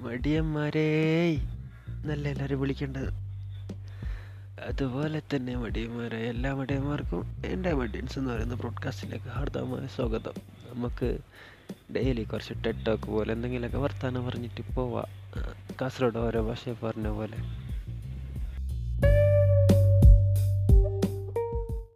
മടിയന്മാരേ. നല്ല എല്ലാവരും വിളിക്കേണ്ടത്? അതുപോലെ തന്നെ മടിയന്മാരെ എല്ലാ മടിയന്മാർക്കും എന്റെ മടിയൻസ് എന്ന് പറയുന്ന ബ്രോഡ്കാസ്റ്റിലേക്ക് ഹാർദവമായ സ്വാഗതം. നമുക്ക് ഡെയിലി കുറച്ച് ടെക് ടോക്ക് പോലെ എന്തെങ്കിലുമൊക്കെ വർത്തമാനം പറഞ്ഞിട്ട് പോവാം. കാസർഗോഡ് ഓരോ ഭാഷയെ പറഞ്ഞ പോലെ.